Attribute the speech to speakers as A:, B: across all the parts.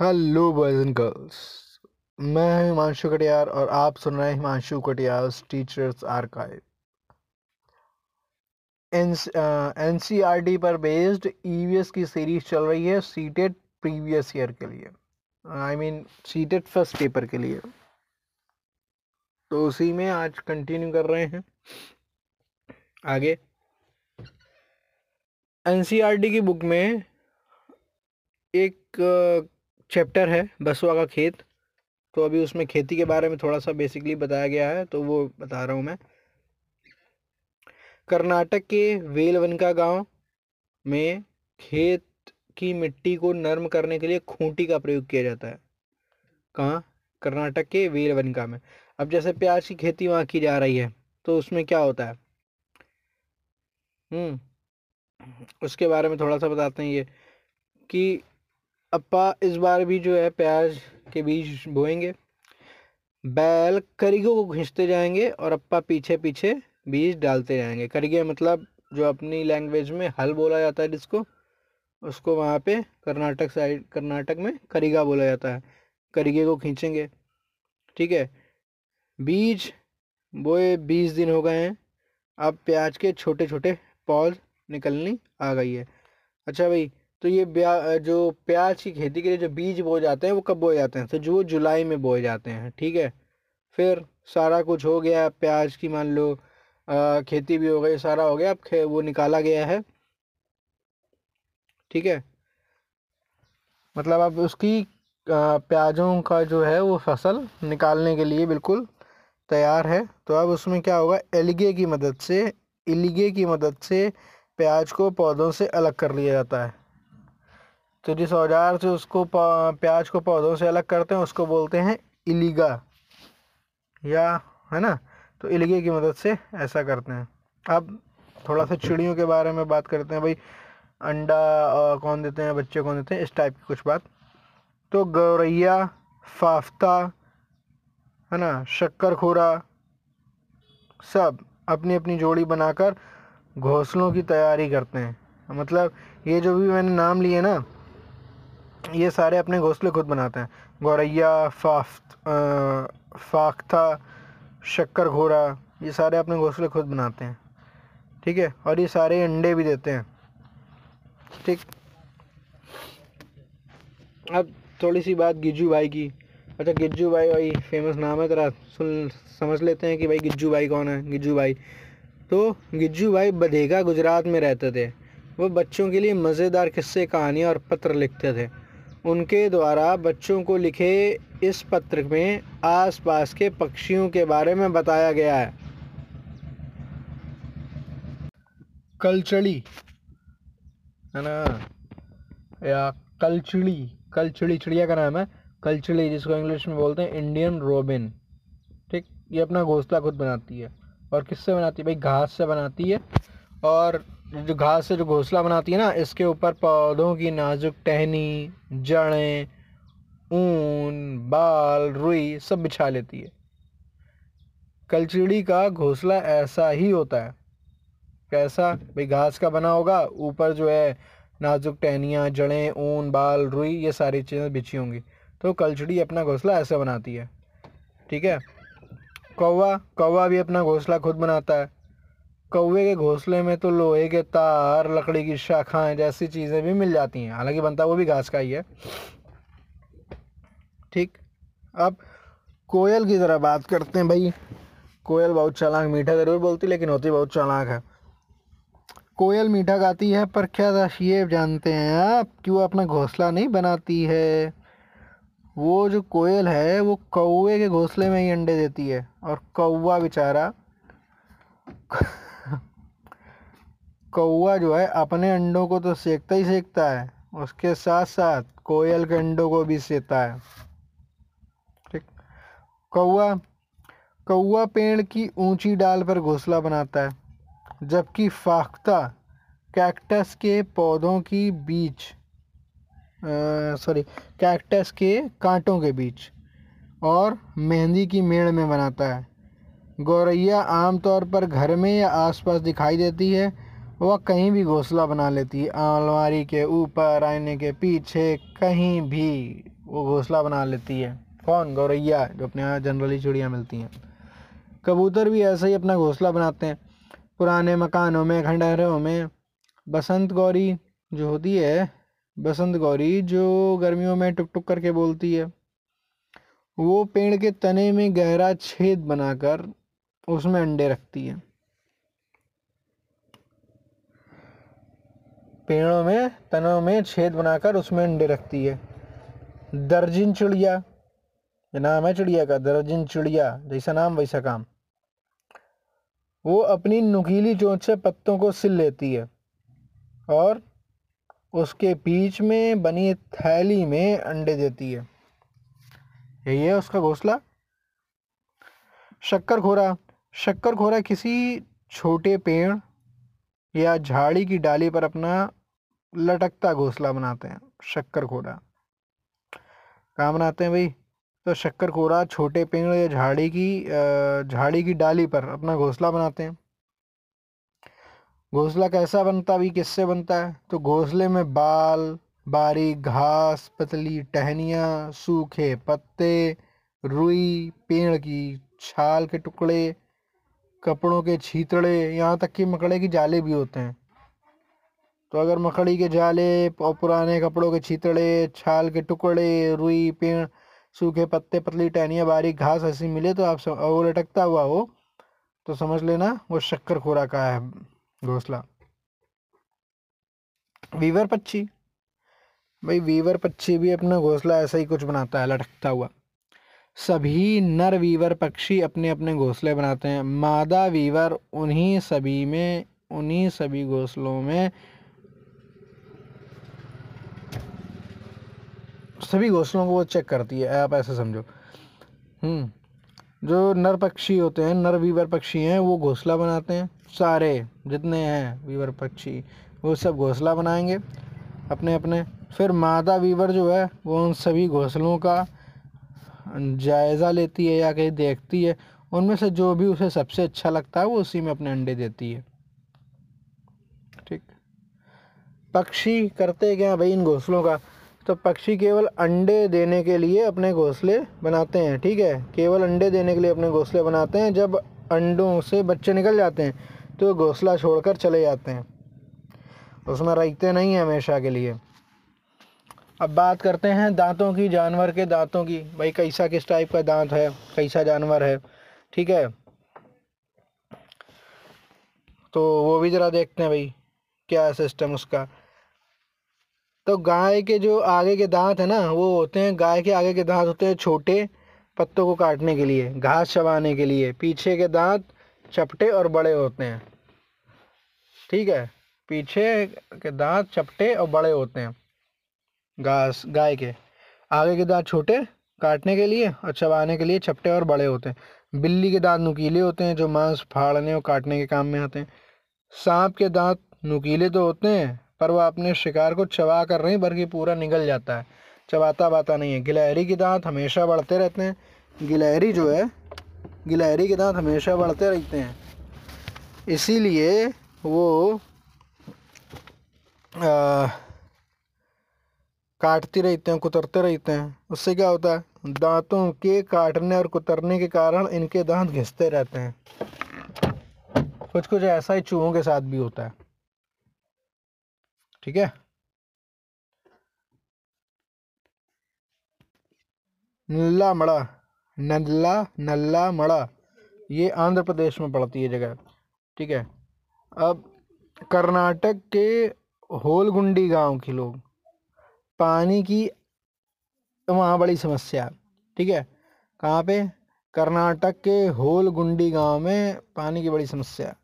A: Hello boys and girls मैं हिमांशु कटियार और आप सुन रहे हैं Himanshu Katiyar teachers archive N C R T पर बेस्ड ईवीएस की सीरीज़ चल रही है सीटेड प्रीवियस ईयर के लिए. I mean CTET first paper के लिए. तो उसी में आज कंटिन्यू कर रहे हैं. आगे। एन सी आर टी की बुक में एक चैप्टर है बसवा का खेत। तो अभी उसमें खेती के बारे में थोड़ा सा बेसिकली बताया गया है तो वो बता रहा हूँ मैं। कर्नाटक के वेलवनका गाँव में खेत की मिट्टी को नर्म करने के लिए खूंटी का प्रयोग किया जाता है। कहाँ? कर्नाटक के वेलवनका में। अब जैसे प्याज की खेती वहाँ की जा रही है तो उसमें क्या होता है? हम्म। उसके बारे में थोड़ा सा बताते हैं ये, कि अपा इस बार भी जो है प्याज के बीज बोएँगे। बैल करीगों को खींचते जाएँगे और अपा पीछे पीछे बीज डालते जाएँगे। करीगे मतलब जो अपनी लैंग्वेज में हल बोला जाता है जिसको, उसको वहाँ पे कर्नाटक साइड कर्नाटक में करीगा बोला जाता है। करीगे को खींचेंगे, ठीक है? बीज, बोए बीस दिन हो गए हैं। अब प्याज के छोटे छोटे पौध निकलनी आ गई है। अच्छा भाई तो ये जो प्याज की खेती के लिए जो बीज बोए जाते हैं वो कब बोए जाते हैं? तो जो जुलाई में बोए जाते हैं ठीक है? फिर सारा कुछ हो गया प्याज की मान लो आ, खेती भी हो गई सारा हो गया अब वो निकाला गया है। ठीक है? मतलब अब उसकी प्याज़ों का जो है वो फ़सल निकालने के लिए बिल्कुल तैयार है। तो अब उसमें क्या होगा एलगे की मदद से इलिगे की मदद से प्याज को पौधों से अलग कर लिया जाता है। तो जिस औज़ार से उसको प्याज को पौधों से अलग करते हैं, उसको बोलते हैं इलीगा। या, है ना? तो इलीगे की मदद से ऐसा करते हैं। अब थोड़ा सा चिड़ियों के बारे में बात करते हैं भाई। अंडा कौन देते हैं, बच्चे कौन देते हैं, इस टाइप की कुछ बात। तो गौरैया, फाफ्ता, है ना? शक्कर खोरा सब। अपनी अपनी जोड़ी बनाकर घोंसलों की तैयारी करते हैं। मतलब ये जो भी मैंने नाम लिए ना, ये सारे अपने घोंसले खुद बनाते हैं। गौरैया, फाफ्त फाख्ता शक्कर घोड़ा ये सारे अपने घोंसले खुद बनाते हैं। ठीक है? और ये सारे अंडे भी देते हैं। ठीक? अब थोड़ी सी बात गिजू भाई की। अच्छा गिज्जू भाई भाई फ़ेमस नाम है तेरा। सुन, समझ लेते हैं कि भाई गिज्जू भाई कौन है, गिज्जू भाई। तो गिज्जू भाई बधेगा गुजरात में रहते थे। वो बच्चों के लिए मज़ेदार किस्से, कहानियाँ और पत्र लिखते थे। उनके द्वारा बच्चों को लिखे इस पत्र में आसपास के पक्षियों के बारे में बताया गया है। कलचड़ी है ना? या कलचड़ी कलचड़ी चिड़िया का नाम है। कलचड़ी जिसको इंग्लिश में बोलते हैं इंडियन रोबिन ठीक? ये अपना घोंसला खुद बनाती है। और किससे बनाती है? भाई, घास से बनाती है। और जो घास से जो घोंसला बनाती है ना, इसके ऊपर पौधों की नाजुक टहनी, जड़ें, ऊन, बाल, रुई सब बिछा लेती है। कलचिड़ी का घोंसला ऐसा ही होता है। कैसा? भाई, घास का बना होगा, ऊपर जो है नाजुक टहनियाँ, जड़ें, ऊन, बाल, रुई, ये सारी चीज़ें बिछी होंगी। तो कलचड़ी अपना घोंसला ऐसे बनाती है। ठीक है? कौवा कौवा भी अपना घोंसला खुद बनाता है। कौवे के घोंसले में तो लोहे के तार, लकड़ी की शाखाएँ जैसी चीज़ें भी मिल जाती हैं। हालाँकि बनता वो भी घास का ही है। ठीक? अब कोयल की ज़रा बात करते हैं भाई। कोयल बहुत चालाक, मीठा ज़रूर बोलती, लेकिन होती बहुत चालाक है। कोयल मीठा गाती है, पर क्या ये जानते हैं आप कि वो अपना घोंसला नहीं बनाती है? वो जो कोयल है, वो कौवे के घोंसले में ही अंडे देती है। और कौवा बेचारा कौआ जो है, अपने अंडों को तो सेकता ही सेकता है। उसके साथ साथ कोयल के अंडों को भी सेता है। ठीक। कौआ कौआ पेड़ की ऊँची डाल पर घोंसला बनाता है, जबकि फाख्ता कैक्टस के पौधों की बीच सॉरी कैक्टस के कांटों के बीच और मेहंदी की मेड़ में बनाता है। गौरैया आमतौर पर घर में या आसपास दिखाई देती है, वह कहीं भी घोंसला बना लेती है। अलमारी के ऊपर, आईने के पीछे कहीं भी वो घोंसला बना लेती है। कौन? गौरैया जो अपने यहाँ जनरली चिड़िया मिलती हैं। कबूतर भी ऐसे ही अपना घोंसला बनाते हैं। पुराने मकानों में, खंडहरों में बसंत गौरी जो होती है बसंत गौरी, जो गर्मियों में टुक टुक करके बोलती है। वो पेड़ के तने में गहरा छेद बनाकर उसमें अंडे रखती है। पेड़ों में, तनों में छेद बनाकर उसमें अंडे रखती है। दर्जिन चिड़िया नाम है चिड़िया का, दर्जिन चिड़िया, जैसा नाम वैसा काम। वो अपनी नुकीली चोंच से पत्तों को सिल लेती है और उसके बीच में बनी थैली में अंडे देती है। यही है उसका घोंसला। शक्कर खोरा शक्कर खोरा किसी छोटे पेड़ या झाड़ी की डाली पर अपना लटकता घोंसला बनाते हैं। शक्कर खोरा कहाँ बनाते हैं भाई? तो शक्कर खोरा छोटे पेड़ या झाड़ी की झाड़ी की डाली पर अपना घोंसला बनाते हैं। घोंसला कैसा बनता? भी किससे बनता है? तो घोंसले में बाल बारीक घास पतली टहनियाँ सूखे पत्ते रुई पेड़ की छाल के टुकड़े कपड़ों के छीतड़े यहाँ तक कि मकड़े की जाले भी होते हैं। तो अगर मकड़ी के जाले और पुराने कपड़ों के छीतड़े छाल के टुकड़े रुई पेड़ सूखे पत्ते पतली टहनियाँ बारीक घास ऐसी मिले तो आप सम, वो लटकता हुआ हो तो समझ लेना वो शक्कर खोरा का है। घोंसला। वीवर पक्षी। भाई वीवर पक्षी भी अपना घोंसला ऐसा ही कुछ बनाता है, लटकता हुआ। सभी नर वीवर पक्षी अपने अपने घोंसले बनाते हैं। मादा वीवर उन्हीं सभी में, उन्हीं सभी घोंसलों में, सभी घोंसलों को वो चेक करती है। आप ऐसे समझो। हम्म जो नर पक्षी होते हैं, नर वीवर पक्षी हैं, वो घोंसला बनाते हैं। सारे जितने हैं वीवर पक्षी, वो सब घोंसला बनाएँगे अपने अपने। फिर मादा वीवर जो है, वो उन सभी घोंसलों का जायज़ा लेती है या कहीं देखती है। उनमें से जो भी उसे सबसे अच्छा लगता है, वो उसी में अपने अंडे देती है। ठीक। पक्षी करते क्या भाई इन घोंसलों का? तो पक्षी केवल अंडे देने के लिए अपने घोंसले बनाते हैं, ठीक है? केवल अंडे देने के लिए अपने घोंसले बनाते हैं, जब अंडों से बच्चे निकल जाते हैं। तो घोंसला छोड़कर चले जाते हैं। उसमें रहते नहीं हैं हमेशा के लिए। अब बात करते हैं दांतों की, जानवर के दांतों की। भाई, कैसा, किस टाइप का दांत है? कैसा जानवर है? ठीक है? तो वो भी ज़रा देखते हैं भाई, क्या सिस्टम उसका। तो गाय के जो आगे के दांत है ना, वो होते हैं, गाय के आगे के दांत होते हैं छोटे पत्तों को काटने के लिए, घास चबाने के लिए। पीछे के दांत चपटे और बड़े होते हैं। ठीक है, पीछे के दांत चपटे और बड़े होते हैं, घास, गाय के। आगे के दांत छोटे, काटने के लिए और चबाने के लिए चपटे और बड़े होते हैं। बिल्ली के दांत नुकीले होते हैं, जो मांस फाड़ने और काटने के काम में आते हैं। सांप के दांत नुकीले तो होते हैं, पर वह अपने शिकार को चबा कर नहीं, बल्कि पूरा निगल जाता है। चबाता बाता नहीं है। गिलहरी के दांत हमेशा बढ़ते रहते हैं। गिलहरी जो है, गिलहरी के दांत हमेशा बढ़ते रहते हैं। इसीलिए वो आ, काटते रहते हैं कुतरते रहते हैं। उससे क्या होता है? दांतों के काटने और कुतरने के कारण इनके दांत घिसते रहते हैं। कुछ कुछ ऐसा ही चूहों के साथ भी होता है। ठीक है? नल्ला मड़ा नल्ला नल्ला मड़ा ये आंध्र प्रदेश में पड़ती है जगह। ठीक है? अब कर्नाटक के होलगुंडी गाँव के लोग, पानी की वहाँ बड़ी समस्या, ठीक है? कहाँ पे? कर्नाटक के होलगुंडी गाँव में पानी की बड़ी समस्या।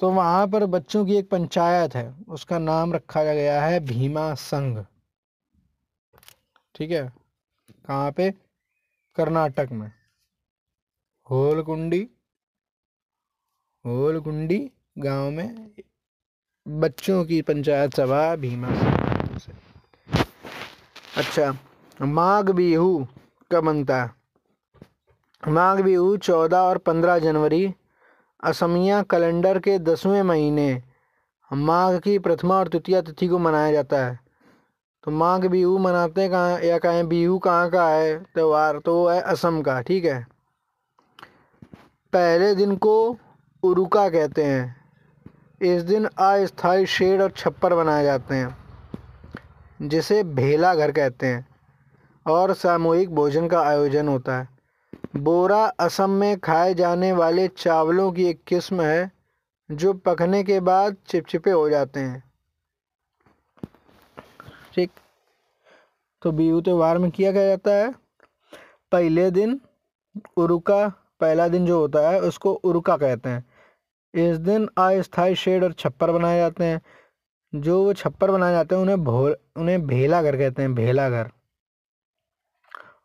A: तो वहाँ पर बच्चों की एक पंचायत है, उसका नाम रखा गया है भीमा संघ, ठीक है? कहाँ पे? कर्नाटक में। होलकुंडी होलकुंडी गाँव में बच्चों की पंचायत सभा भीमा से। अच्छा माघ बिहू कब बनता है? माघ बिहू चौदह और पंद्रह जनवरी असमिया कैलेंडर के दसवें महीने। माघ की प्रथमा और तृतीय तिथि को मनाया जाता है। तो माघ बिहू मनाते हैं कहाँ या कहें बिहू कहाँ का है त्यौहार तो वो है असम का ठीक है? पहले दिन को उरुका कहते हैं। इस दिन अस्थाई शेड और छप्पर बनाए जाते हैं, जिसे भेला घर कहते हैं, और सामूहिक भोजन का आयोजन होता है। बोरा असम में खाए जाने वाले चावलों की एक किस्म है, जो पकने के बाद चिपचिपे हो जाते हैं। ठीक तो बिहू त्यौहार में किया क्या जाता है। पहले दिन उरुका, पहला दिन जो होता है, उसको उरुका कहते हैं। इस दिन अस्थायी शेड और छप्पर बनाए जाते हैं। जो वो छप्पर बनाए जाते हैं, उन्हें भो उन्हें भेला घर कहते हैं, भेला घर।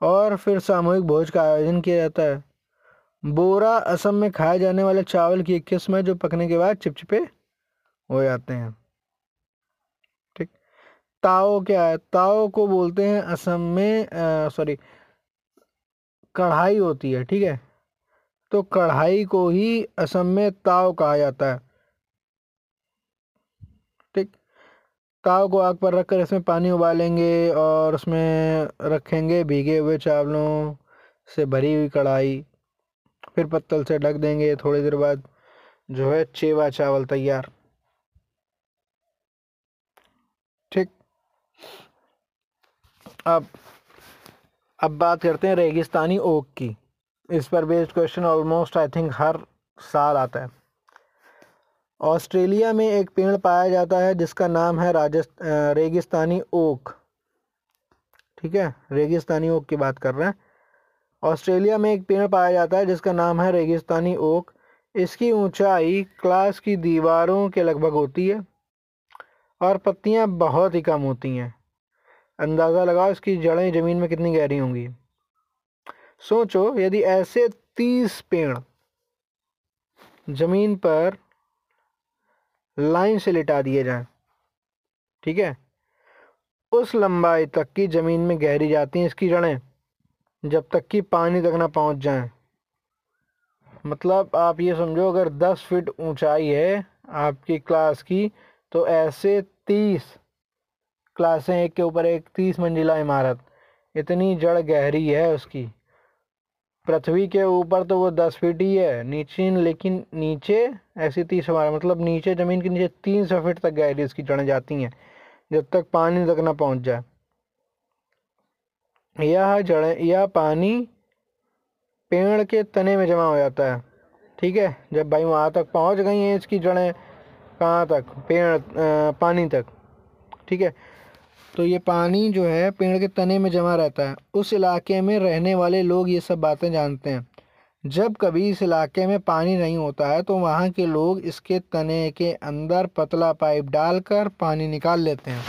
A: और फिर सामूहिक भोज का आयोजन किया जाता है। बोरा असम में खाए जाने वाले चावल की एक किस्म है जो पकने के बाद चिपचिपे हो जाते हैं। ठीक। ताओ क्या है? ताओ को बोलते हैं असम में सॉरी कढ़ाई होती है, ठीक है? तो कढ़ाई को ही असम में ताव कहा जाता है। ठीक? ताव को आग पर रखकर इसमें पानी उबालेंगे और उसमें रखेंगे भीगे हुए चावलों से भरी हुई कढ़ाई। फिर पत्तल से ढक देंगे थोड़ी देर बाद, जो है चेवा चावल तैयार। ठीक? अब अब बात करते हैं रेगिस्तानी ओक की। इस पर based question almost I think हर साल आता है। ऑस्ट्रेलिया में एक पेड़ पाया जाता है, जिसका नाम है राजस्थान रेगिस्तानी ओक। ठीक है? रेगिस्तानी ओक की बात कर रहे हैं। ऑस्ट्रेलिया में एक पेड़ पाया जाता है, जिसका नाम है रेगिस्तानी ओक। इसकी ऊंचाई क्लास की दीवारों के लगभग होती है और पत्तियाँ बहुत ही कम होती हैं। अंदाज़ा लगाओ, इसकी जड़ें ज़मीन में कितनी गहरी होंगी? सोचो, यदि ऐसे तीस पेड़ ज़मीन पर लाइन से लिटा दिए जाएँ, ठीक है? उस लंबाई तक की ज़मीन में गहरी जाती हैं इसकी जड़ें, जब तक कि पानी तक ना पहुँच जाएँ। मतलब आप ये समझो, अगर दस फीट ऊंचाई है आपकी क्लास की तो ऐसे तीस क्लासें, एक के ऊपर एक तीस मंजिला इमारत, इतनी जड़ गहरी है उसकी। पृथ्वी के ऊपर तो वो दस फीट ही है, नीचे, लेकिन नीचे ऐसी तीस हमारा मतलब नीचे, ज़मीन के नीचे तीन सौ फीट तक गहरी इसकी जड़ें जाती हैं, जब तक पानी तक ना पहुँच जाए। यह जड़ें, यह पानी पेड़ के तने में जमा हो जाता है, ठीक है? जब भाई वहाँ तक पहुँच गई हैं इसकी जड़ें, कहाँ तक? पेड़ पानी तक, ठीक है? तो ये पानी जो है पेड़ के तने में जमा रहता है। उस इलाके में रहने वाले लोग ये सब बातें जानते हैं। जब कभी इस इलाके में पानी नहीं होता है तो वहाँ के लोग इसके तने के अंदर पतला पाइप डालकर पानी निकाल लेते हैं।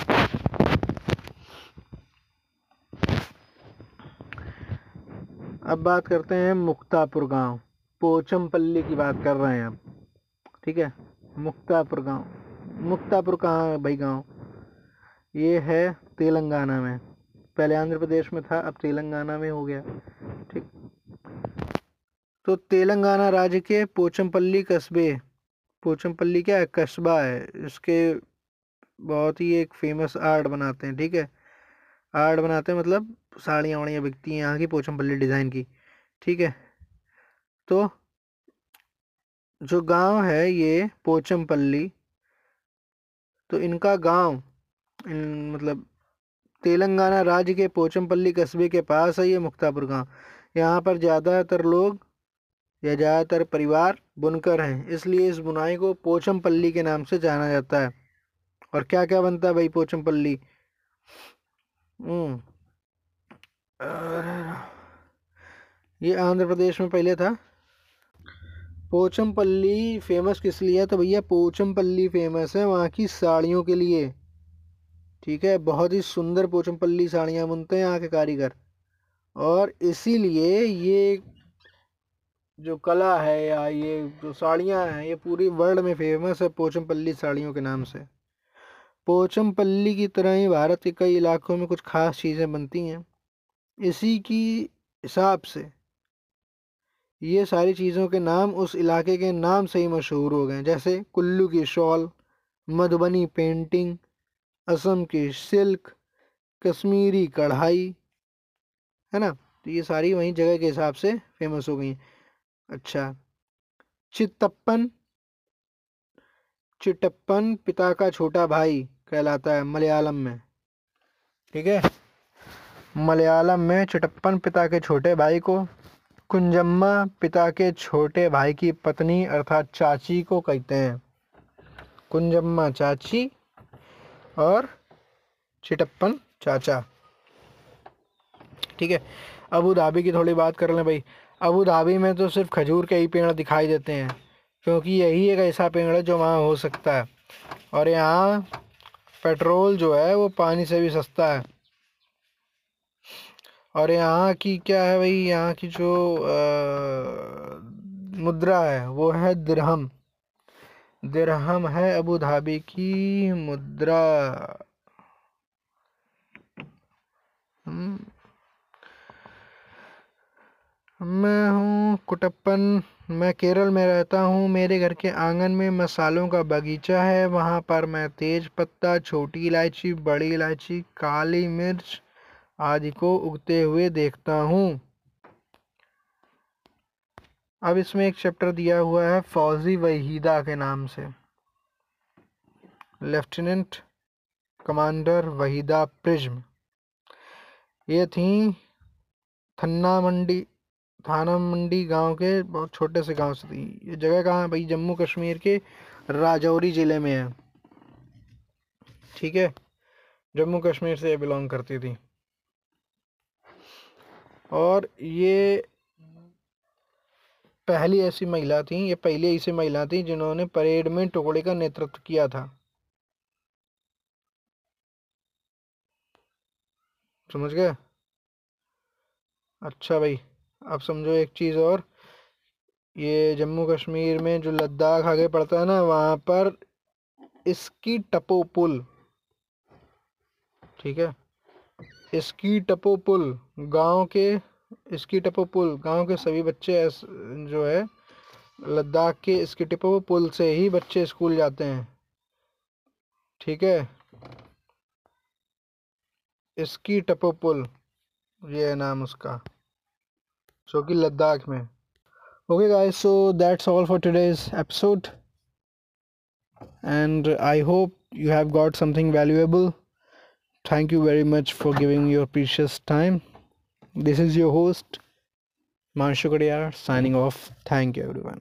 A: अब बात करते हैं मुक्तापुर गाँव। पोचमपल्ली की बात कर रहे हैं अब ठीक है? मुक्तापुर गाँव। मुक्तापुर कहाँ है भाई गाँव? ये है तेलंगाना में। पहले आंध्र प्रदेश में था, अब तेलंगाना में हो गया। ठीक। तो तेलंगाना राज्य के पोचमपल्ली कस्बे, पोचमपल्ली क्या है? कस्बा है। इसके बहुत ही एक फ़ेमस आर्ट बनाते हैं, ठीक है? आर्ट बनाते हैं मतलब साड़ियाँ वाड़ियाँ बिकती हैं यहाँ की पोचमपल्ली डिज़ाइन की, ठीक है? तो जो गाँव है ये पोचमपल्ली तो इनका गाँव मतलब तेलंगाना राज्य के पोचमपल्ली कस्बे के पास है ये मुक्तापुर गाँव। यहाँ पर ज़्यादातर लोग या ज़्यादातर परिवार बुनकर हैं, इसलिए इस बुनाई को पोचमपल्ली के नाम से जाना जाता है। और क्या क्या बनता है भाई पोचमपल्ली? हम्म। ये आंध्र प्रदेश में पहले था। पोचमपल्ली फ़ेमस किस लिए है? तो भैया, पोचमपल्ली फ़ेमस है वहाँ की साड़ियों के लिए। ठीक है? बहुत ही सुंदर पोचमपल्ली साड़ियाँ बुनते हैं यहाँ के कारीगर। और इसीलिए ये जो कला है या ये जो साड़ियाँ हैं, ये पूरी वर्ल्ड में फ़ेमस है पोचमपल्ली साड़ियों के नाम से। पोचमपल्ली की तरह ही भारत के कई इलाकों में कुछ खास चीज़ें बनती हैं। इसी की हिसाब से ये सारी चीज़ों के नाम उस इलाके के नाम से ही मशहूर हो गए जैसे कुल्लू की शॉल, मधुबनी पेंटिंग असम की सिल्क, कश्मीरी कढ़ाई, है ना? तो ये सारी वहीं जगह के हिसाब से फ़ेमस हो गई अच्छा। चित्तप्पन। चिटप्पन पिता का छोटा भाई कहलाता है मलयालम में। ठीक है? मलयालम में चिटप्पन पिता के छोटे भाई को, कुंजम्मा पिता के छोटे भाई की पत्नी अर्थात चाची को कहते हैं। कुंजम्मा चाची और चिटप्पन चाचा। ठीक है अबू धाबी की थोड़ी बात कर लें भाई। अबू धाबी में तो सिर्फ़ खजूर के ही पेड़ दिखाई देते हैं क्योंकि यही एक ऐसा पेड़ है जो वहाँ हो सकता है। और यहाँ पेट्रोल जो है वो पानी से भी सस्ता है। और यहाँ की क्या है भाई यहाँ की जो आ, मुद्रा है वो है दिरहम। दिरहम है अबू धाबी की मुद्रा। हम्म। मैं हूँ कुटप्पन, मैं केरल में रहता हूँ। मेरे घर के आँगन में मसालों का बगीचा है। वहाँ पर मैं तेज पत्ता, छोटी इलायची, बड़ी इलायची, काली मिर्च आदि को उगते हुए देखता हूँ। अब इसमें एक चैप्टर दिया हुआ है, फौजी वहीदा के नाम से। Lieutenant commander Waheeda Prinz. ये थी थन्ना मंडी थाना मंडी गाँव के बहुत छोटे से गाँव से थी। ये जगह कहाँ है भाई? जम्मू कश्मीर के राजौरी ज़िले में है। ठीक है? जम्मू कश्मीर से ये बिलोंग करती थी। और ये पहली ऐसी महिला थी, ये पहली ऐसी महिला थी जिन्होंने परेड में टुकड़े का नेतृत्व किया था। समझ गए? अच्छा भाई, अब समझो एक चीज़ और। ये जम्मू कश्मीर में जो लद्दाख आगे पड़ता है ना, वहाँ पर इसकी टपो पुल, ठीक है? इसकी टपो पुल गाँव के इसकी पुल, गाँव के सभी बच्चे जो है, लद्दाख के इसकी टपो पुल से ही बच्चे स्कूल जाते हैं। ठीक है? इसकी टपो पुल, ये है नाम उसका, जो कि लद्दाख में। Okay guys so that's all for today's episode and I hope you have got something valuable thank you very much for giving your precious time this is your host manshu signing off. Thank you everyone